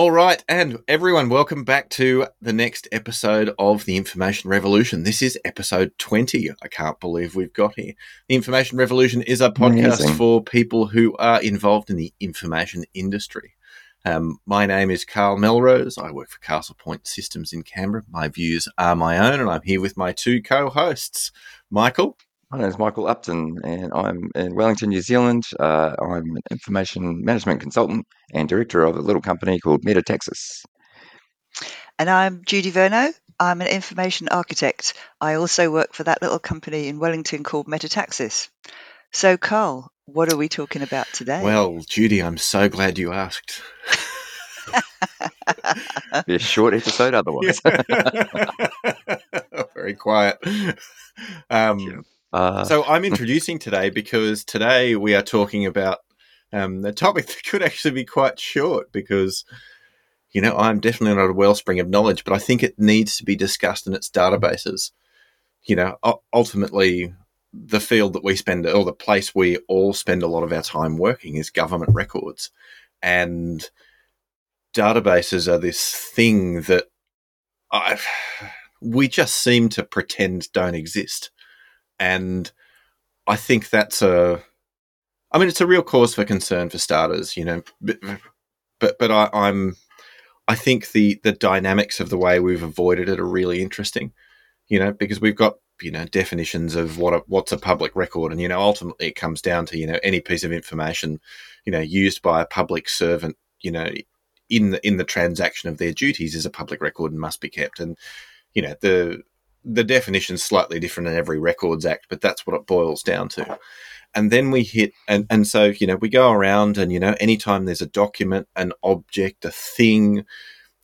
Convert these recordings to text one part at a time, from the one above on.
All right, and everyone, welcome back to the next episode of the Information Revolution. This is episode 20. I can't believe we've got here. The Information Revolution is a podcast Amazing. for people who are involved in the information industry. Um, my name is Karl Melrose. I work for Castlepoint Systems in Canberra. My views are my own, and I'm here with my two co hosts, Michael. My name is Michael Upton, and I'm in Wellington, New Zealand. Uh, I'm an information management consultant and director of a little company called Metataxis. And I'm Judi Vernau. I'm an information architect. I also work for that little company in Wellington called Metataxis. So, Karl, what are we talking about today? Well, Judy, I'm so glad you asked. Be a short episode otherwise. Very quiet. Um, Yeah. Uh, so I'm introducing today because today we are talking about um, a topic that could actually be quite short because, you know, I'm definitely not a wellspring of knowledge, but I think it needs to be discussed in its databases. You know, ultimately, the field that we spend, or the place we all spend a lot of our time working is government records. And databases are this thing that I've, we just seem to pretend don't exist and I think that's a. I mean, it's a real cause for concern for starters, you know. But but, but I, I'm. I think the the dynamics of the way we've avoided it are really interesting, you know, because we've got you know definitions of what a, what's a public record, and you know ultimately it comes down to you know any piece of information, you know, used by a public servant, you know, in the in the transaction of their duties is a public record and must be kept, and you know the the definition's slightly different in every records act, but that's what it boils down to. And then we hit, and, and so, you know, we go around and, you know, anytime there's a document, an object, a thing,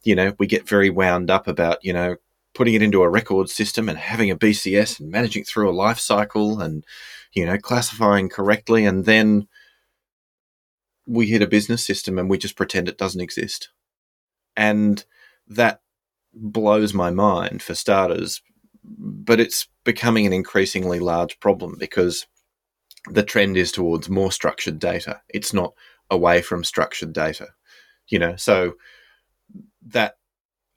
you know, we get very wound up about, you know, putting it into a record system and having a BCS and managing through a life cycle and, you know, classifying correctly. And then we hit a business system and we just pretend it doesn't exist. And that blows my mind for starters but it's becoming an increasingly large problem because the trend is towards more structured data. It's not away from structured data, you know. So that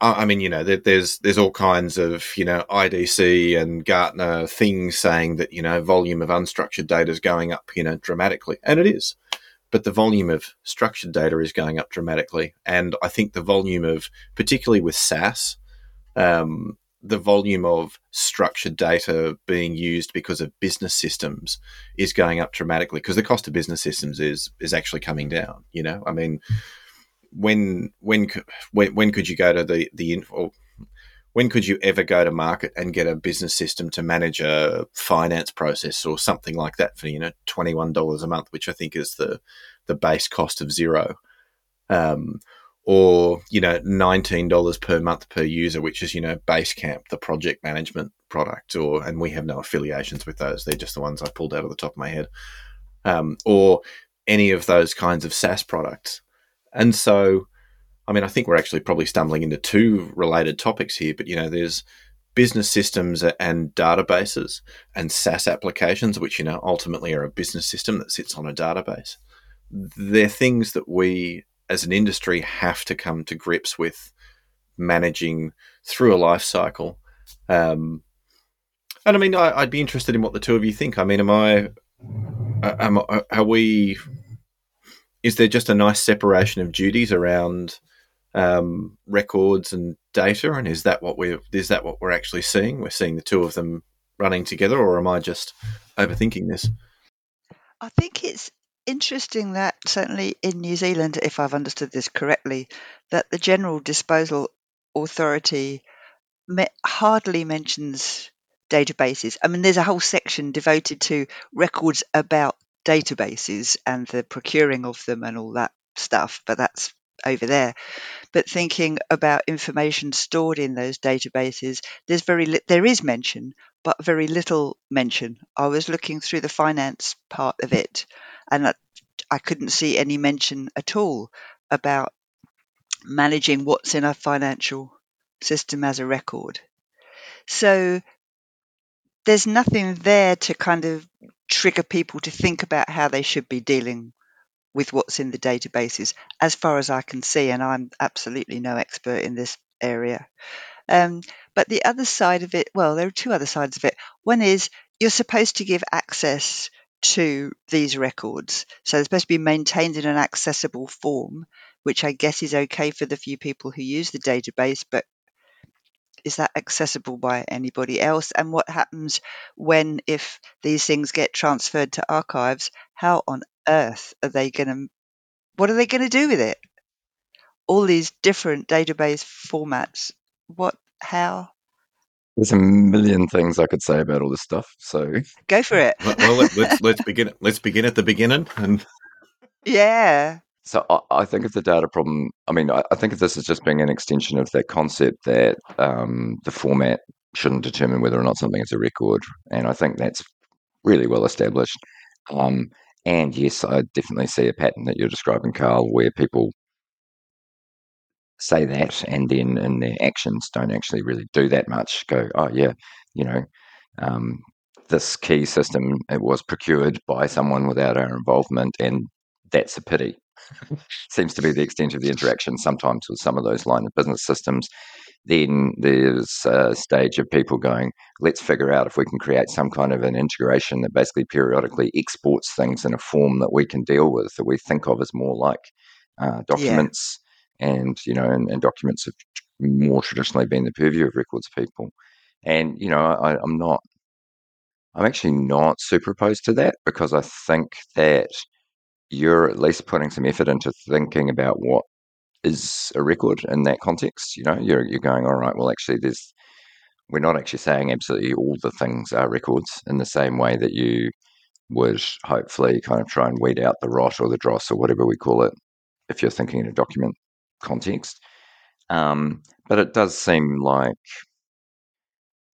I mean, you know, there's there's all kinds of you know IDC and Gartner things saying that you know volume of unstructured data is going up, you know, dramatically, and it is. But the volume of structured data is going up dramatically, and I think the volume of, particularly with SaaS, um, the volume of structured data being used because of business systems is going up dramatically because the cost of business systems is is actually coming down you know? I mean when when when, when could you go to the the in- or when could you ever go to market and get a business system to manage a finance process or something like that for you know $21 a month which i think is the the base cost of Xero? Um, or you know nineteen dollars per month per user, which is you know Basecamp, the project management product, or and we have no affiliations with those; they're just the ones I pulled out of the top of my head, um, or any of those kinds of SaaS products. And so, I mean, I think we're actually probably stumbling into two related topics here, but you know, there's business systems and databases and SaaS applications, which you know ultimately are a business system that sits on a database. They're things that we as an industry have to come to grips with managing through a life cycle. Um, and I mean, I, I'd be interested in what the two of you think. I mean, am I, am, are we, is there just a nice separation of duties around um, records and data? And is that what we're, is that what we're actually seeing? We're seeing the two of them running together, or am I just overthinking this? I think it's interesting that certainly in New Zealand, if I've understood this correctly, that the General Disposal Authority hardly mentions databases. I mean, there's a whole section devoted to records about databases and the procuring of them and all that stuff, but that's over there. But thinking about information stored in those databases, there's very li- there is mention, but very little mention. I was looking through the finance part of it, and I, I couldn't see any mention at all about managing what's in a financial system as a record. So there's nothing there to kind of trigger people to think about how they should be dealing with what's in the databases, as far as I can see, and I'm absolutely no expert in this area. Um, but the other side of it, well, there are two other sides of it. One is you're supposed to give access to these records. So they're supposed to be maintained in an accessible form, which I guess is okay for the few people who use the database, but is that accessible by anybody else? And what happens when, if these things get transferred to archives, how on earth are they going to, what are they going to do with it? All these different database formats. What, how? There's a million things I could say about all this stuff. So go for it. well, let, let's let's begin. Let's begin at the beginning. And yeah, so I, I, think of the data problem. I mean, I, I, think of this as just being an extension of that concept that um, the format shouldn't determine whether or not something is a record, and I think that's really well established. Um, and yes, I definitely see a pattern that you're describing, Karl, where people say that and then in their actions don't actually really do that much. Go, oh yeah, you know, um, this key system it was procured by someone without our involvement, and that's a pity. Seems to be the extent of the interaction sometimes with some of those line of business systems. Then there's a stage of people going, let's figure out if we can create some kind of an integration that basically periodically exports things in a form that we can deal with, that we think of as more like uh, documents. Yeah and you know, and, and documents have more traditionally been the purview of records people. And you know, I, I'm not, I'm actually not super opposed to that because I think that you're at least putting some effort into thinking about what is a record in that context. You know, you're you're going, all right, well, actually, there's we're not actually saying absolutely all the things are records in the same way that you would hopefully kind of try and weed out the rot or the dross or whatever we call it if you're thinking in a document context. Um, but it does seem like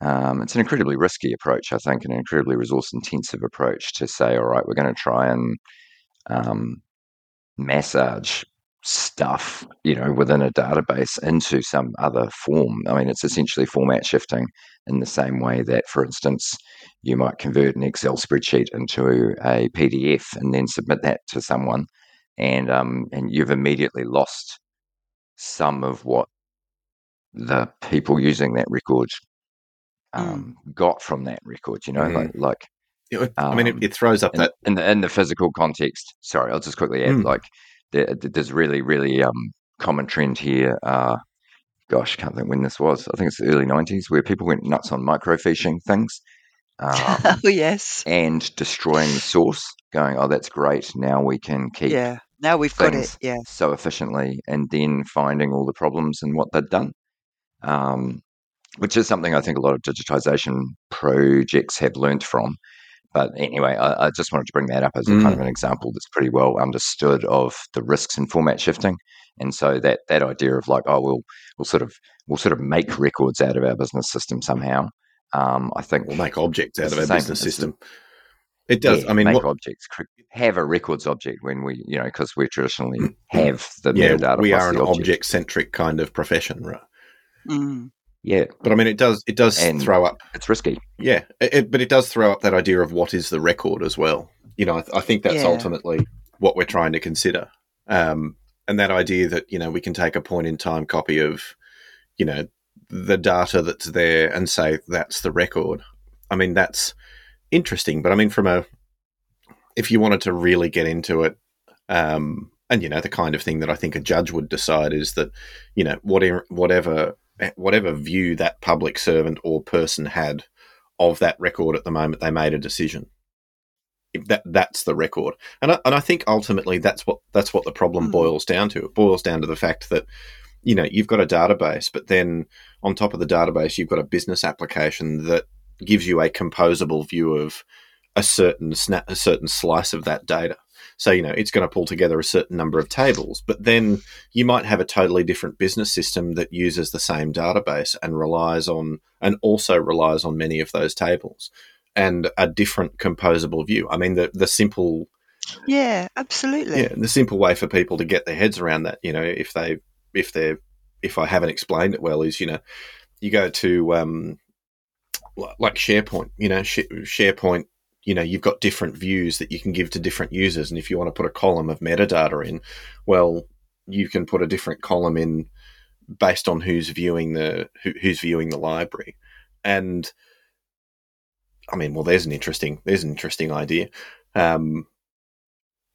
um, it's an incredibly risky approach, I think, an incredibly resource intensive approach to say, all right, we're going to try and um, massage stuff, you know, within a database into some other form. I mean, it's essentially format shifting in the same way that, for instance, you might convert an Excel spreadsheet into a PDF and then submit that to someone, and um, and you've immediately lost some of what the people using that record mm. um, mm. got from that record. You know, mm-hmm. like like. It, I mean, it, um, it, throws up in, that in the in the physical context. Sorry, I'll just quickly add. Mm. Like, there, there's really, really um, common trend here. Uh, gosh, can't think when this was. I think it's the early '90s, where people went nuts on microfiching things. Um, oh yes, and destroying the source, going, "Oh, that's great! Now we can keep yeah. Now we've got it, yeah. so efficiently, and then finding all the problems and what they'd done, um, which is something I think a lot of digitization projects have learnt from. But anyway, I, I just wanted to bring that up as a mm. kind of mm. an example that's pretty well understood of the risks in format shifting. And so that that idea of like, oh, we'll we'll sort of we'll sort of make records out of our business system somehow. Um, I think we'll make objects out of our business system. It does. Yeah, I mean, make what, objects have a records object when we, you know, because we traditionally mm, have the yeah, metadata. We are an object centric kind of profession, right? Mm. Yeah, but I mean, it does it does and throw up. It's risky. Yeah, it, but it does throw up that idea of what is the record as well. You know, I, I think that's yeah. ultimately what we're trying to consider, um, and that idea that you know we can take a point in time copy of, you know, the data that's there and say that's the record. I mean, that's interesting. But I mean, from a if you wanted to really get into it, um, and you know, the kind of thing that I think a judge would decide is that you know whatever whatever whatever view that public servant or person had of that record at the moment they made a decision. That that's the record, and I, and I think ultimately that's what that's what the problem mm. boils down to. It boils down to the fact that you know you've got a database, but then on top of the database you've got a business application that gives you a composable view of a certain snap, a certain slice of that data. So, you know, it's going to pull together a certain number of tables, but then you might have a totally different business system that uses the same database and relies on, and also relies on many of those tables and a different composable view. I mean, the, the simple. Yeah, absolutely. Yeah, the simple way for people to get their heads around that, you know, if they, if they're, if I haven't explained it well, is, you know, you go to, um, like SharePoint. You know, SharePoint you know you've got different views that you can give to different users and if you want to put a column of metadata in well you can put a different column in based on who's viewing the who, who's viewing the library and i mean well there's an interesting there's an interesting idea um,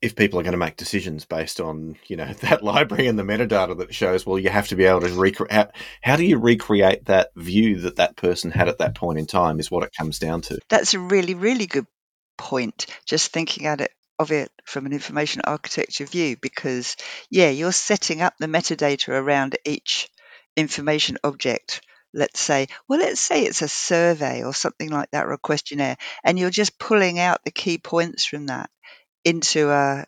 if people are going to make decisions based on you know that library and the metadata that shows well you have to be able to recreate how, how, do you recreate that view that that person had at that point in time is what it comes down to. That's a really really good point just thinking at it of it from an information architecture view because yeah you're setting up the metadata around each information object. Let's say well let's say it's a survey or something like that or a questionnaire and you're just pulling out the key points from that into a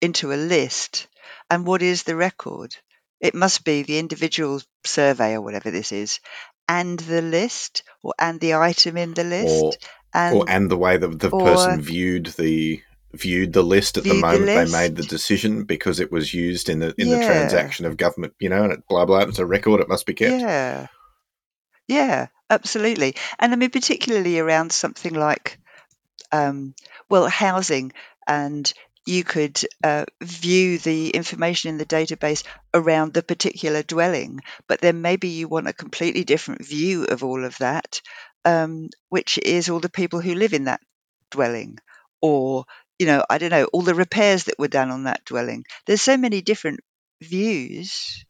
into a list. And what is the record? It must be the individual survey or whatever this is, and the list, or and the item in the list, or, and or and the way that the person viewed the viewed the list at the moment the they made the decision because it was used in the in yeah. the transaction of government, you know, and it blah blah. It's a record; it must be kept. Yeah, yeah, absolutely. And I mean, particularly around something like, um, well, housing and you could uh, view the information in the database around the particular dwelling, but then maybe you want a completely different view of all of that, um, which is all the people who live in that dwelling, or you know, I don't know, all the repairs that were done on that dwelling. There's so many different views.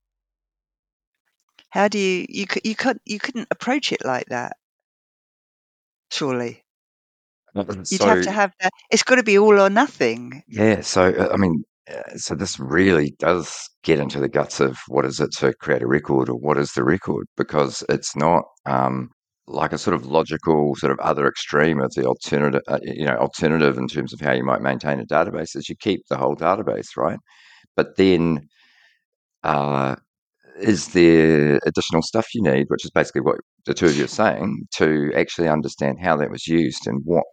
How do you you you you couldn't approach it like that, surely? You'd so, have to have that. It's got to be all or nothing. Yeah. So, uh, I mean, uh, so this really does get into the guts of what is it to create a record or what is the record because it's not um, like a sort of logical sort of other extreme of the alternative, uh, you know, alternative in terms of how you might maintain a database is you keep the whole database, right? But then, uh, is there additional stuff you need, which is basically what the two of you are saying, to actually understand how that was used and what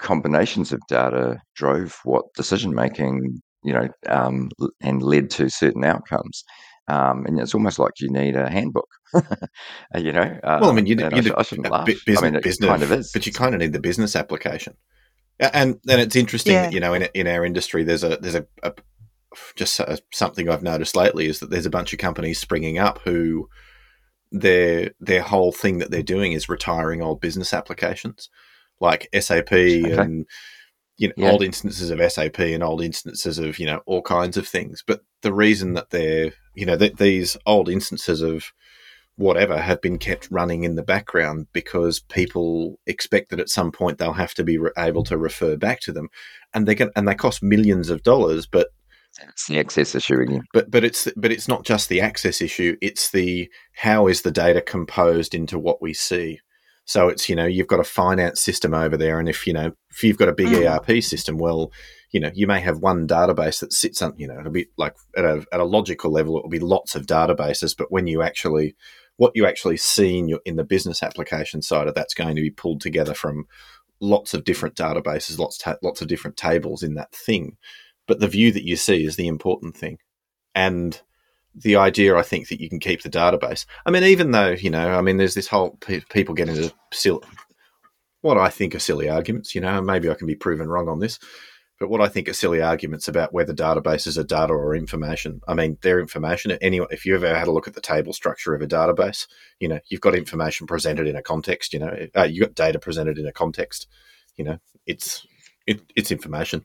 combinations of data drove what decision making, you know, um, and led to certain outcomes. Um, and it's almost like you need a handbook, you know. well, I mean, you, um, you, I, I shouldn't laugh. Business, I mean, it business, kind of is, but you kind of need the business application. And and it's interesting yeah. that you know in in our industry there's a there's a, a just a, something I've noticed lately is that there's a bunch of companies springing up who their their whole thing that they're doing is retiring old business applications like SAP okay. and you know yeah. old instances of SAP and old instances of you know all kinds of things. But the reason that they're you know that these old instances of whatever have been kept running in the background because people expect that at some point they'll have to be re- able to refer back to them, and they can and they cost millions of dollars, but it's the access issue again. But but it's but it's not just the access issue. It's the how is the data composed into what we see. So it's you know you've got a finance system over there, and if you know if you've got a big mm. ERP system, well, you know you may have one database that sits on you know it'll be like at a at a logical level it will be lots of databases, but when you actually what you actually see in your in the business application side of that's going to be pulled together from lots of different databases, lots ta- lots of different tables in that thing. But the view that you see is the important thing, and the idea, I think, that you can keep the database. I mean, even though you know, I mean, there's this whole pe- people get into silly, what I think are silly arguments. You know, maybe I can be proven wrong on this, but what I think are silly arguments about whether databases are data or information. I mean, they're information. Anyway, if you ever had a look at the table structure of a database, you know, you've got information presented in a context. You know, uh, you got data presented in a context. You know, it's it, it's information,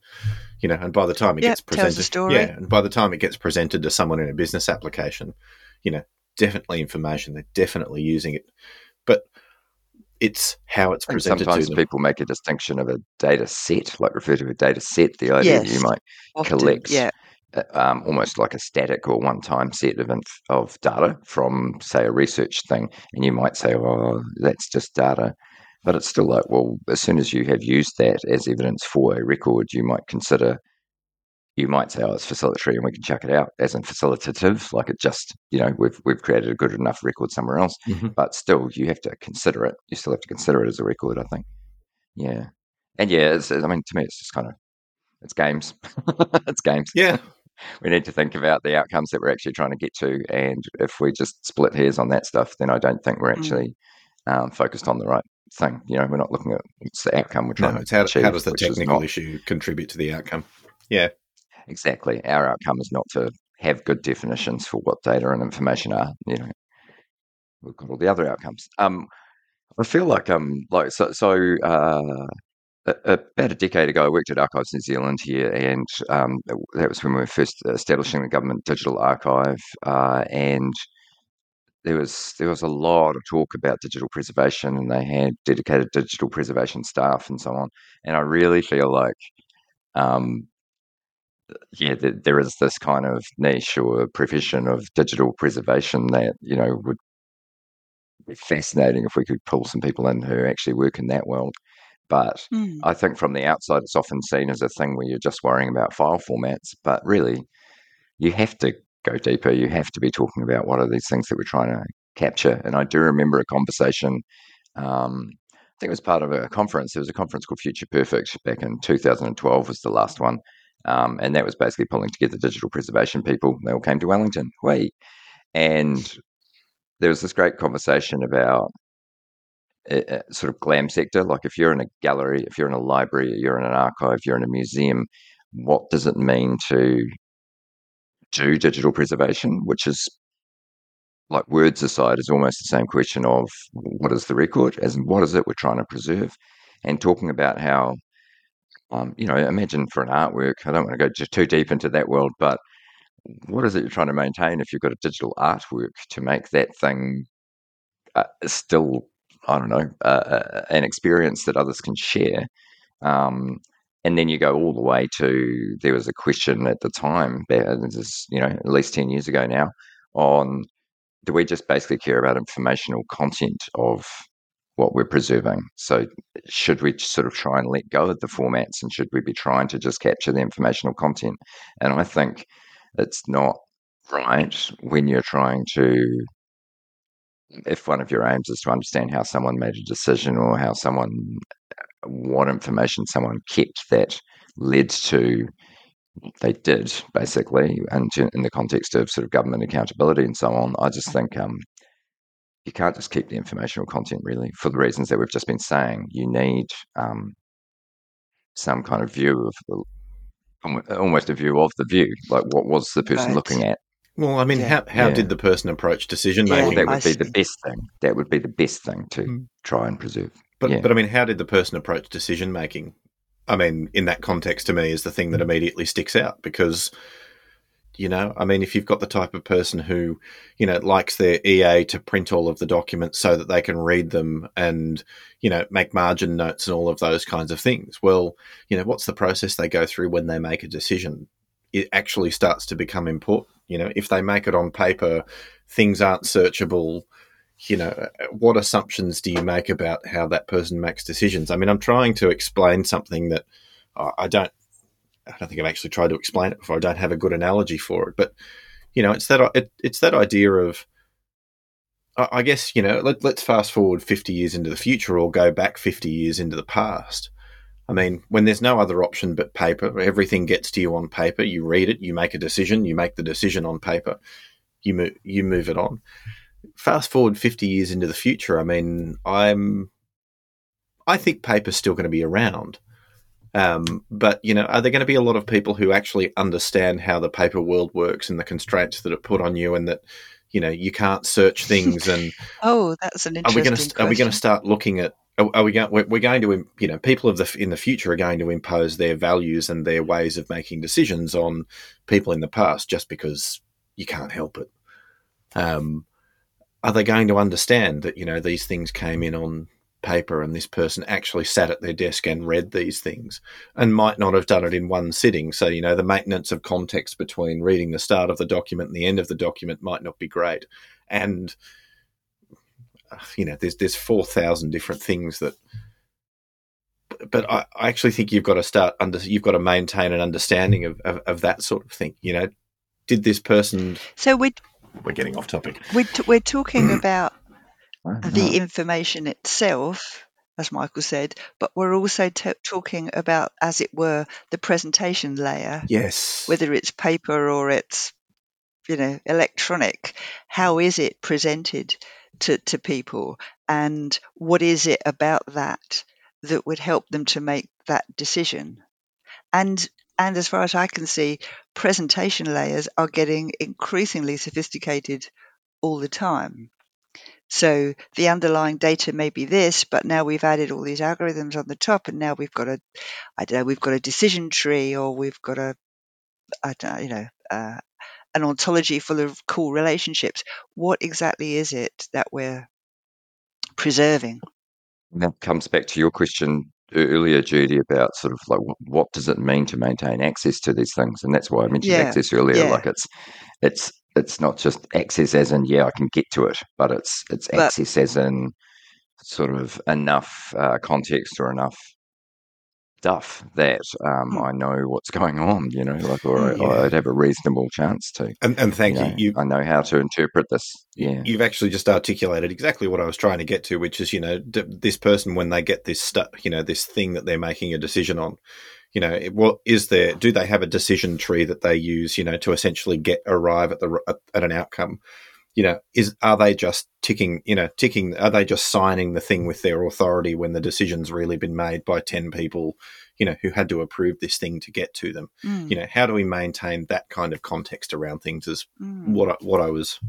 you know. And by the time it gets presented, yeah, and by the time it gets presented to someone in a business application, you know, definitely information. They're definitely using it, but it's how it's presented. sometimes people make a distinction of a data set, like refer to a data set. The idea yes, you might often, collect. Yeah. Uh, um, almost like a static or one-time set of inf- of data from, say, a research thing, and you might say, "Oh, that's just data." But it's still like, well, as soon as you have used that as evidence for a record, you might consider, you might say, oh, it's facilitatory and we can chuck it out as in facilitative, like it just, you know, we've, we've created a good enough record somewhere else. Mm-hmm. But still, you have to consider it. You still have to consider it as a record, I think. Yeah. And yeah, I mean, to me, it's just kind of, it's games. it's games. Yeah. We need to think about the outcomes that we're actually trying to get to. And if we just split hairs on that stuff, then I don't think we're mm. actually um, focused on the right thing. You know, we're not looking at what's the outcome we're No, trying it's to how, achieve. how does the technical not- issue contribute to the outcome? Yeah. Exactly. Our outcome is not to have good definitions for what data and information are. You know, we've got all the other outcomes. Um, I feel like um, like so so. Uh, a- about a decade ago, I worked at Archives New Zealand here, and um, that was when we were first establishing the government digital archive. Uh, and there was there was a lot of talk about digital preservation, and they had dedicated digital preservation staff and so on. And I really feel like um, yeah, th- there is this kind of niche or profession of digital preservation that you know would be fascinating if we could pull some people in who actually work in that world. But Mm. I think from the outside, it's often seen as a thing where you're just worrying about file formats. But really, you have to go deeper. You have to be talking about what are these things that we're trying to capture. And I do remember a conversation. Um, I think it was part of a conference. There was a conference called Future Perfect back in 2012 was the last one. Um, and that was basically pulling together digital preservation people. They all came to Wellington. Way. And there was this great conversation about uh, uh, sort of glam sector. Like if you're in a gallery, if you're in a library, you're in an archive, you're in a museum, what does it mean to do digital preservation? Which is like words aside, is almost the same question of what is the record, as in what is it we're trying to preserve, and talking about how, um, you know, imagine for an artwork. I don't want to go too deep into that world, but what is it you're trying to maintain if you've got a digital artwork to make that thing uh, still I don't know, uh, uh, an experience that others can share. Um, and then you go all the way to there was a question at the time, this is you know at least ten years ago now, on do we just basically care about informational content of what we're preserving? So should we sort of try and let go of the formats, and should we be trying to just capture the informational content? And I think it's not right when you're trying to if one of your aims is to understand how someone made a decision or how someone what information someone kept that led to they did basically and in the context of sort of government accountability and so on i just think um, you can't just keep the informational content really for the reasons that we've just been saying you need um, some kind of view of the, almost a view of the view like what was the person Right. looking at Well, I mean, Yeah. how, how Yeah. did the person approach decision Yeah, well, making? that would I be the best thing that would be the best thing to Mm. try and preserve But Yeah. but I mean, how did the person approach decision making? I mean, in that context, to me, is the thing that mm. immediately sticks out because, you know, I mean, if you've got the type of person who, you know, likes their EA to print all of the documents so that they can read them and, you know, make margin notes and all of those kinds of things, well, you know, what's the process they go through when they make a decision? It actually starts to become important. You know, if they make it on paper, things aren't searchable you know, what assumptions do you make about how that person makes decisions? I mean, I'm trying to explain something that I don't, I don't think I've actually tried to explain it before. I don't have a good analogy for it, but you know, it's that it, it's that idea of, I guess you know, let, let's fast forward 50 years into the future or go back 50 years into the past. I mean, when there's no other option but paper, everything gets to you on paper. You read it, you make a decision, you make the decision on paper, you you move it on fast forward 50 years into the future, I mean, I'm, I think paper's still going to be around. Um, but, you know, are there going to be a lot of people who actually understand how the paper world works and the constraints that it put on you and that, you know, you can't search things and Oh, that's an are we interesting going to, are we going to start looking at, are, are we going, we're, we're going to, you know, people of the, in the future are going to impose their values and their ways of making decisions on people in the past just because you can't help it. Um, are they going to understand that you know these things came in on paper and this person actually sat at their desk and read these things and might not have done it in one sitting? So you know the maintenance of context between reading the start of the document and the end of the document might not be great. And uh, you know there's there's 4000 different things that but I, I actually think you've got to start under you've got to maintain an understanding of, of, of that sort of thing you know? Did this person So we're, we're getting off topic we're, t- we're talking about the information itself, as Michael said, but we're also t- talking about, as it were, the presentation layer, yes whether it's paper or it's, you know, electronic. How is it presented? to, to people, and what is it about that that would help them to make that decision? And and as far as I can see, presentation layers are getting increasingly sophisticated all the time. So the underlying data may be this, but now we've added all these algorithms on the top, and now we've got a, I don't know, we've got a decision tree, or we've got a, I don't know, you know, uh, an ontology full of cool relationships. What exactly is it that we're preserving? That comes back to your question earlier, Judi, about sort of like what does it mean to maintain access to these things, and that's why I mentioned Yeah, access earlier. yeah. Like it's it's it's not just access as in yeah I can get to it, but it's it's But- access as in sort of enough uh, context or enough stuff that um, Hmm. I know what's going on. You know, like or, Hmm. I, I'd have a reasonable chance to. And, and thank you. you. know, You, I know how to interpret this. Yeah. You've actually just articulated exactly what I was trying to get to, which is, you know, d- this person when they get this stuff, you know, this thing that they're making a decision on, you know, it, what is there? Do they have a decision tree that they use, you know, to essentially get arrive at the at an outcome? You know, is are they just ticking, you know, ticking? Are they just signing the thing with their authority when the decision's really been made by ten people, you know, who had to approve this thing to get to them? Mm, You know, how do we maintain that kind of context around things? Is mm. what I, what I was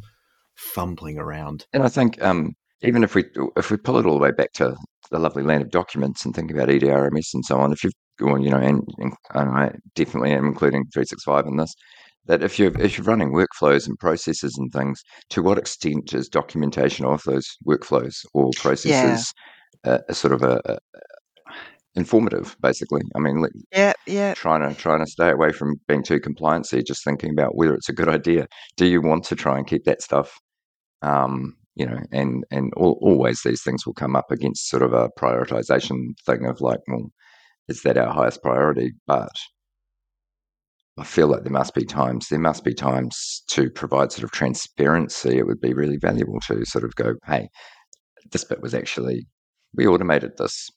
fumbling around. And I think um, even if we if we pull it all the way back to the lovely land of documents and think about E EDRMS and so on, if you've gone, you know, and, and I definitely am including 365 in this, that if you're if you're running workflows and processes and things, to what extent is documentation of those workflows or processes uh, a sort of a, a informative, basically? I mean, Yeah, yeah. trying to trying to stay away from being too compliancy, just thinking about whether it's a good idea. Do you want to try and keep that stuff? Um, you know, and and al always these things will come up against sort of a prioritization thing of like, well, is that our highest priority? But I feel like there must be times there must be times to provide sort of transparency. It would be really valuable to sort of go, hey, this bit was actually we automated this.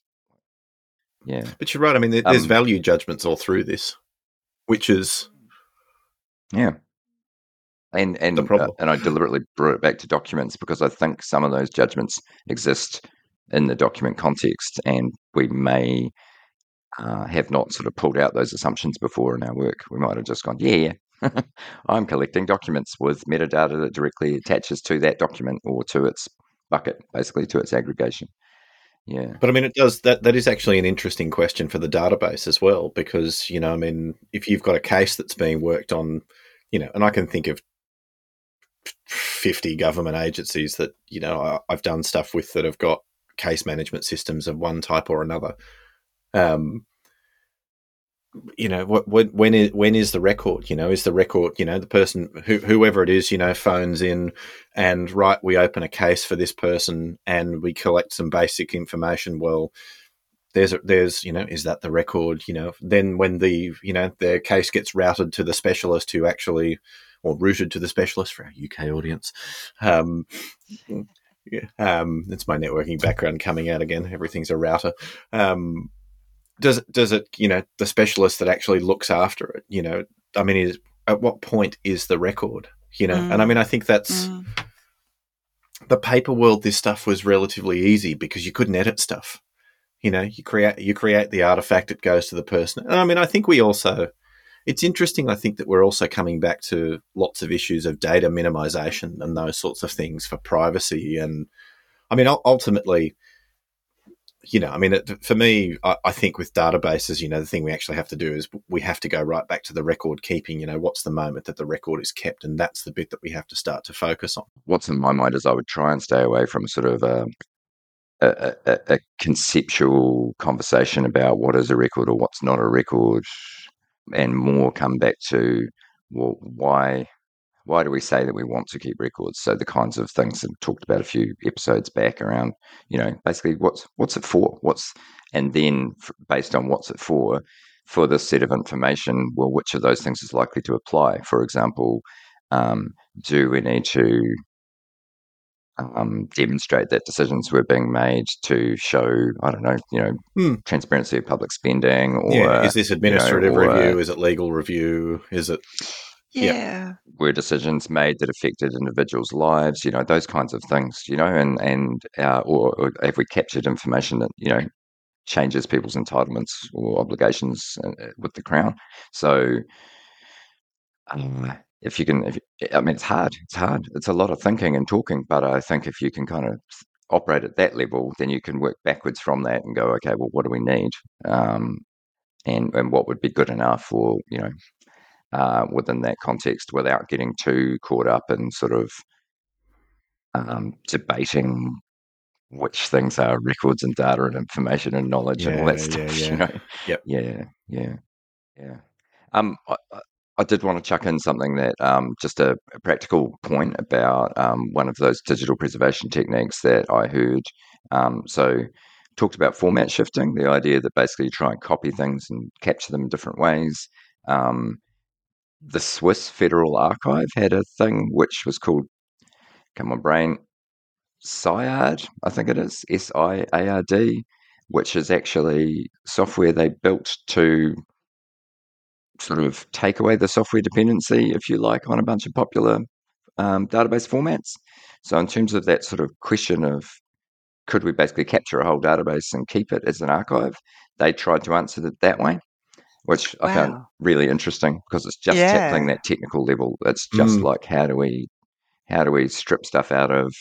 Yeah. But you're right. I mean, there, there's Um, value judgments all through this, which is Yeah. And and The problem. uh, and I deliberately brought it back to documents because I think some of those judgments exist in the document context, and we may uh, have not sort of pulled out those assumptions before in our work. We might have just gone, yeah, yeah, I'm collecting documents with metadata that directly attaches to that document or to its bucket, basically to its aggregation. Yeah. But I mean, it does that. That is actually an interesting question for the database as well, because you know, I mean, if you've got a case that's being worked on, you know, and I can think of fifty government agencies that you know I, I've done stuff with that have got case management systems of one type or another. Um, you know, what, when when is when is the record? You know, is the record? You know, the person who whoever it is, you know, phones in and right, we open a case for this person and we collect some basic information. Well, there's there's you know, is that the record? You know, then when the you know their case gets routed to the specialist who actually or routed to the specialist for our UK audience. Um, yeah, um, it's my networking background coming out again. Everything's a router. Um, does does it you know the specialist that actually looks after it? You know, I mean, is at what point is the record? You know, and I Mm. mean, I think that's Mm. the paper world. This stuff was relatively easy because you couldn't edit stuff. You know, you create you create the artifact, it goes to the person. And I mean, I think we also. It's interesting. I think that we're also coming back to lots of issues of data minimization and those sorts of things for privacy. And I mean, ultimately, you know, I mean, it, for me, I, I think with databases, you know, the thing we actually have to do is we have to go right back to the record keeping. You know, what's the moment that the record is kept, and that's the bit that we have to start to focus on. what's in my mind is I would try and stay away from sort of um, a, a, a, a conceptual conversation about what is a record or what's not a record, and more come back to well, why why do we say that we want to keep records? So the kinds of things that we talked about a few episodes back around, you know, basically what's what's it for? What's and then f- based on what's it for, for this set of information, well, which of those things is likely to apply? For example, um, do we need to um, demonstrate that decisions were being made to show, I don't know, you know, Hmm. transparency of public spending, or yeah, is this administrative or, uh, review? Is it legal review? Is it Yeah. were decisions made that affected individuals' lives? You know, those kinds of things. You know, and and uh, or, or have we captured information that you know changes people's entitlements or obligations uh, with the crown? So. Uh, if you can, if, I mean, it's hard. It's hard. It's a lot of thinking and talking. But I think if you can kind of operate at that level, then you can work backwards from that and go, okay, well, what do we need, um, and and what would be good enough, or you know, uh, within that context, without getting too caught up in sort of um, debating which things are records and data and information and knowledge and all that Yeah, yeah, stuff. yeah. You know, Yep. yeah, yeah, yeah. Um, I, I- I did want to chuck in something that um, just a, a practical point about um, one of those digital preservation techniques that I heard. Um, so, talked about format shifting, the idea that basically you try and copy things and capture them in different ways. Um, the Swiss Federal Archive had a thing which was called, come on, brain, SIARD, I think it is, S I A R D, which is actually software they built to sort of take away the software dependency, if you like, on a bunch of popular um, database formats. So, in terms of that sort of question of could we basically capture a whole database and keep it as an archive, they tried to answer it that way, which I found really interesting because it's just tackling that technical level. It's just Mm. like how do we how do we strip stuff out of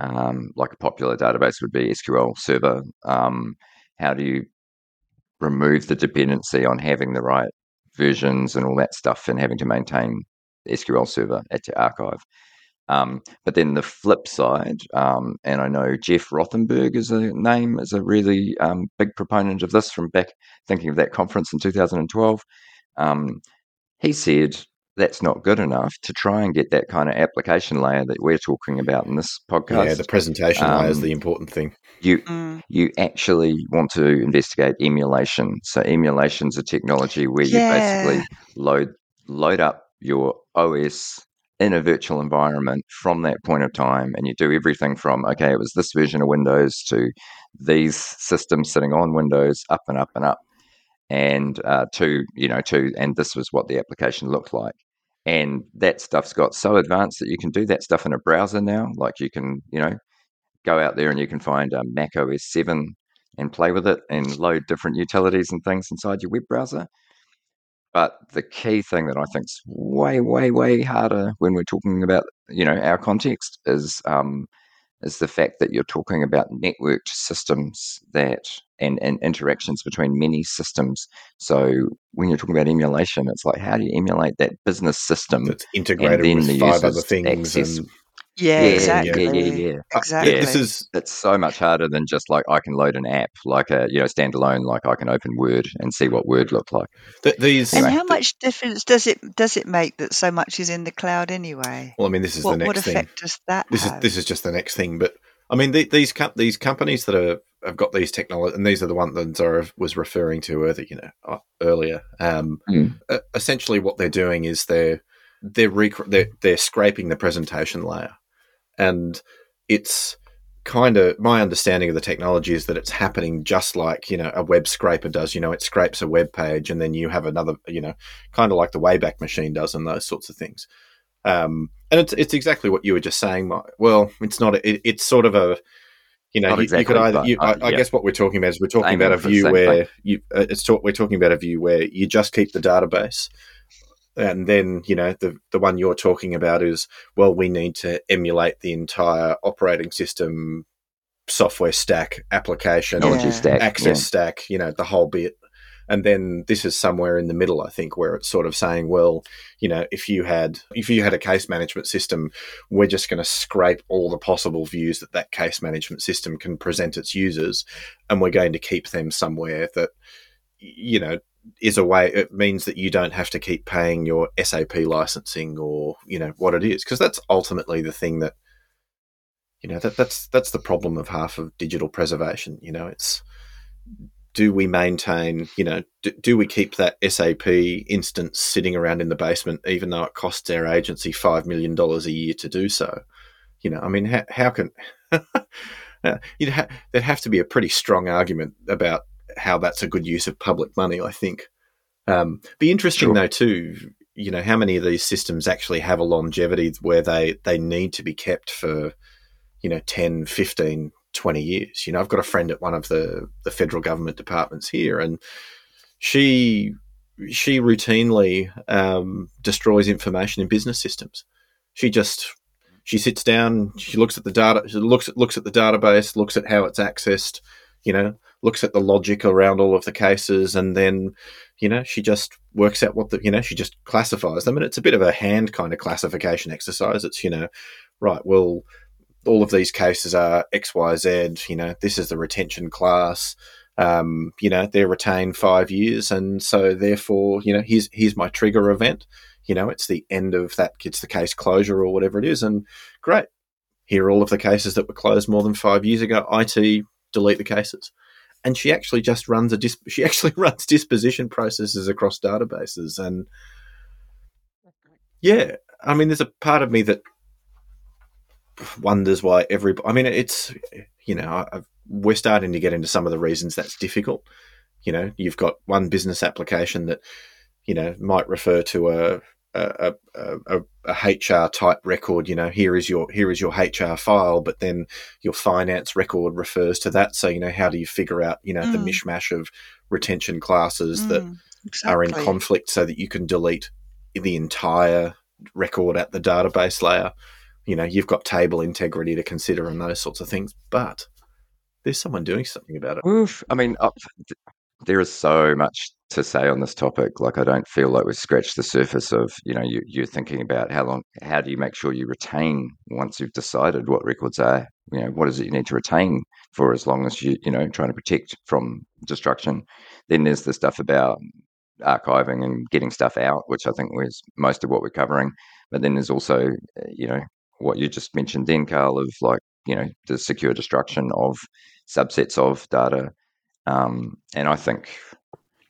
um, like a popular database would be SQL Server. Um, how do you remove the dependency on having the right versions and all that stuff and having to maintain SQL Server at your archive? Um, but then the flip side, um, and I know Jeff Rothenberg is a name, is a really um, big proponent of this from back thinking of that conference in 2012. Um, he said that's not good enough to try and get that kind of application layer that we're talking about in this podcast Yeah, the presentation layer is Um, the important thing. you Mm. you actually want to investigate emulation. So emulation is a technology where you basically load load up your OS in a virtual environment from that point of time, and you do everything from okay, it was this version of Windows to these systems sitting on Windows, up and up and up, and uh, to you know to and this was what the application looked like. And that stuff's got so advanced that you can do that stuff in a browser now. Like you can, you know, go out there and you can find um, Mac OS 7 and play with it and load different utilities and things inside your web browser. But the key thing that I think is way, way, way harder when we're talking about, you know, our context is um, is the fact that you're talking about networked systems that and, and interactions between many systems. So when you're talking about emulation, it's like how do you emulate that business system That's integrated with the five other things. access- And Yeah, yeah, exactly. yeah, yeah, yeah. Exactly. this is It's so much harder than just like I can load an app, like a you know standalone, like I can open Word and see what Word looked like. th- these. And Anyway. how much difference does it does it make that so much is in the cloud anyway? Well, I mean, this is What the what next thing. effect does that This is have? this is just the next thing. But I mean, the, these com- these companies that are have got these technology, and these are the ones that Zara was referring to earlier. You know, uh, earlier. Um, Mm. uh, essentially, what they're doing is they're they're, rec- they're they're scraping the presentation layer, and it's kind of my understanding of the technology is that it's happening just like you know a web scraper does. You know, it scrapes a web page, and then you have another. You know, kind of like the Wayback Machine does, and those sorts of things. Um, and it's it's exactly what you were just saying. Well, it's not. It, it's sort of a. You know, you, you could either. You, uh, I, I yeah. guess what we're talking about is we're talking Aiming about a view where you. Uh, it's talk, we're talking about a view where you just keep the database, and then you know the the one you're talking about is well, we need to emulate the entire operating system, software stack, application, Yeah. stack. access stack, you know, the whole bit. And then this is somewhere in the middle, I think, where it's sort of saying, well, you know, if you had if you had a case management system, we're just going to scrape all the possible views that that case management system can present its users, and we're going to keep them somewhere that, you know, is a way. It means that you don't have to keep paying your SAP licensing or you know what it is, because that's ultimately the thing that you know that that's that's the problem of half of digital preservation you know it's do we maintain you know do, do we keep that SAP instance sitting around in the basement even though it costs our agency five million dollars a year to do so you know i mean how, how can you'd ha- there'd have to be a pretty strong argument about how that's a good use of public money i think um, be interesting Sure. though too you know, how many of these systems actually have a longevity where they, they need to be kept for, you know, 10, 15, 20 years. You know, I've got a friend at one of the, the federal government departments here, and she she routinely um, destroys information in business systems. She just she sits down, she looks at the data, she looks at looks at the database, looks at how it's accessed, you know, looks at the logic around all of the cases, and then you know she just works out what the you know she just classifies them, and it's a bit of a hand kind of classification exercise. It's you know, right, well, all of these cases are X Y Z. You know, this is the retention class um, you know, they're retained five years, and so therefore, you know, here's here's my trigger event. You know, it's the end of that It's the case closure or whatever it is, and great. Here are all of the cases that were closed more than five years ago. IT delete the cases, and she actually just runs a disp- she actually runs disposition processes across databases, and yeah, I mean, there's a part of me that wonders why every. I mean, it's you know, I've we're starting to get into some of the reasons that's difficult. You know, you've got one business application that, you know, might refer to a a, a, a, HR type record. You know, here is your here is your HR file, but then your finance record refers to that. So you know, how do you figure out you know mm. the mishmash of retention classes mm, that exactly. are in conflict, so that you can delete the entire record at the database layer? You know, you've got table integrity to consider and those sorts of things, but there's someone doing something about it. Oof. I mean, uh, there is so much to say on this topic. Like, I don't feel like we've scratched the surface of, you know, you, you're thinking about how long, how do you make sure you retain once you've decided what records are, you know, what is it you need to retain for as long as you, you know, trying to protect from destruction. Then there's the stuff about archiving and getting stuff out, which I think was most of what we're covering. But then there's also, you know, what you just mentioned then, Karl, of like, you know, the secure destruction of subsets of data. Um, and I think,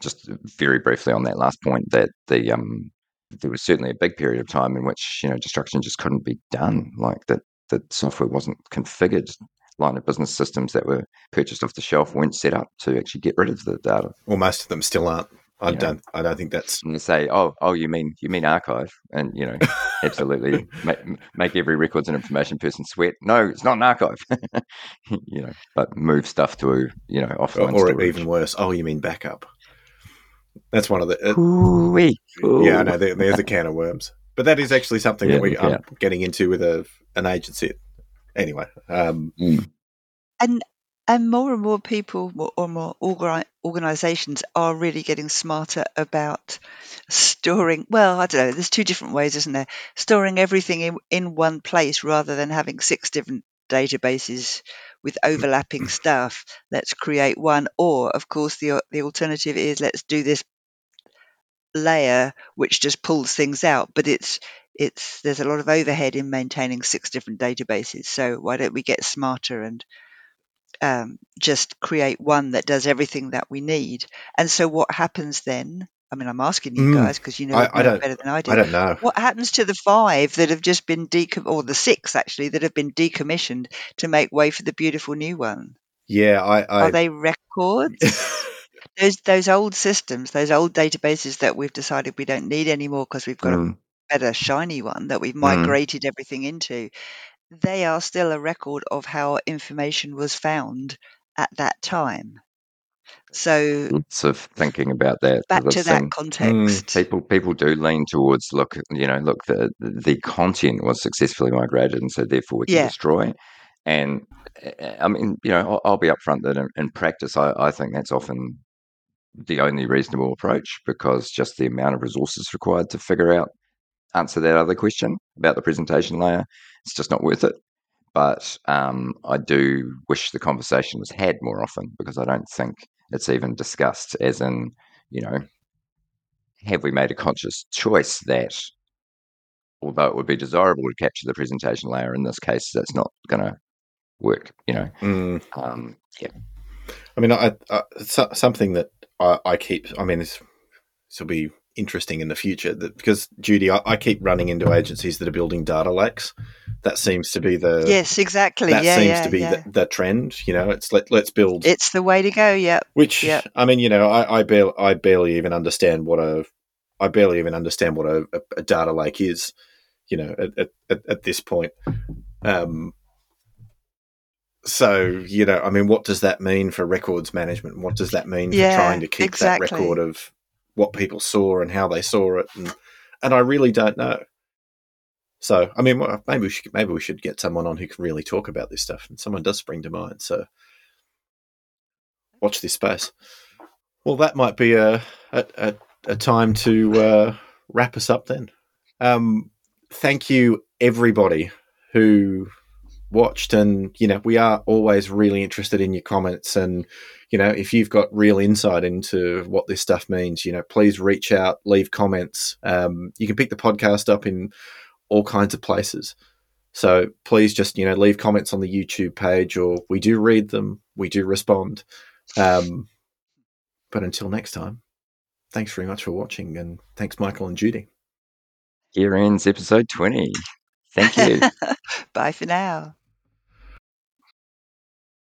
just very briefly on that last point, that the um, there was certainly a big period of time in which you know destruction just couldn't be done. Like that, the software wasn't configured. Line of business systems that were purchased off the shelf weren't set up to actually get rid of the data. Well, most of them still aren't. I you don't. Know, I don't think that's. And they say, "Oh, oh, you mean you mean archive?" And you know, absolutely make, make every records and information person sweat. No, it's not an archive. you know, but move stuff to you know offline or, or even worse. Oh, you mean backup? That's one of the. Uh, Ooh-wee. Ooh. Yeah, I know. There, there's a can of worms, but that is actually something yeah, that we are getting into with a an agency. Anyway, um, mm. and and more and more people or more organizations are really getting smarter about storing. Well, I don't know. There's two different ways, isn't there? Storing everything in, in one place rather than having six different databases with overlapping mm-hmm. stuff. Let's create one. Or, of course, the the alternative is let's do this layer which just pulls things out. But it's it's there's a lot of overhead in maintaining six different databases. So why don't we get smarter and um, just create one that does everything that we need. And so, what happens then? I mean, I'm asking you mm, guys because you know, I, I better than I do. I don't know. What happens to the five that have just been decom, or the six actually that have been decommissioned to make way for the beautiful new one? Yeah, I, I... are they records? those those old systems, those old databases that we've decided we don't need anymore because we've got mm. a better shiny one that we've mm. migrated mm. everything into they are still a record of how information was found at that time. So lots of thinking about that. Back to that context. Mm, people people do lean towards look, you know, look the the content was successfully migrated, and so therefore we can yeah. destroy. And I mean, you know, I'll, I'll be upfront that in, in practice, I, I think that's often the only reasonable approach because just the amount of resources required to figure out answer that other question about the presentation layer it's just not worth it. But um, I do wish the conversation was had more often because I don't think it's even discussed. As in, you know, have we made a conscious choice that, although it would be desirable to capture the presentation layer, in this case, that's not going to work. You know, mm. um, yeah. I mean, I, I, something that I, I keep. I mean, this will be interesting in the future that because Judi, I, I, keep running into agencies that are building data lakes. That seems to be the yes, exactly. That yeah, seems yeah, to be yeah. the, the, trend. You know, it's let let's build. It's the way to go. Yeah. Which yep. I mean, you know, I I barely, I barely even understand what a I barely even understand what a, a data lake is, you know, at, at, at this point. Um, so, you know, I mean, what does that mean for records management? What does that mean Yeah, for trying to keep exactly. that record of what people saw and how they saw it? And, and I really don't know. So, I mean, maybe we should maybe we should get someone on who can really talk about this stuff, and someone does spring to mind. So, watch this space. Well, that might be a a, a, a time to uh, wrap us up then. Um, thank you, everybody who watched, and you know, we are always really interested in your comments, and you know, if you've got real insight into what this stuff means, you know, please reach out, leave comments. Um, you can pick the podcast up in all kinds of places. So please just, you know, leave comments on the YouTube page or we do read them. We do respond. Um, but until next time, thanks very much for watching and thanks, Michael and Judi. Here ends episode 20. Thank you. Bye for now.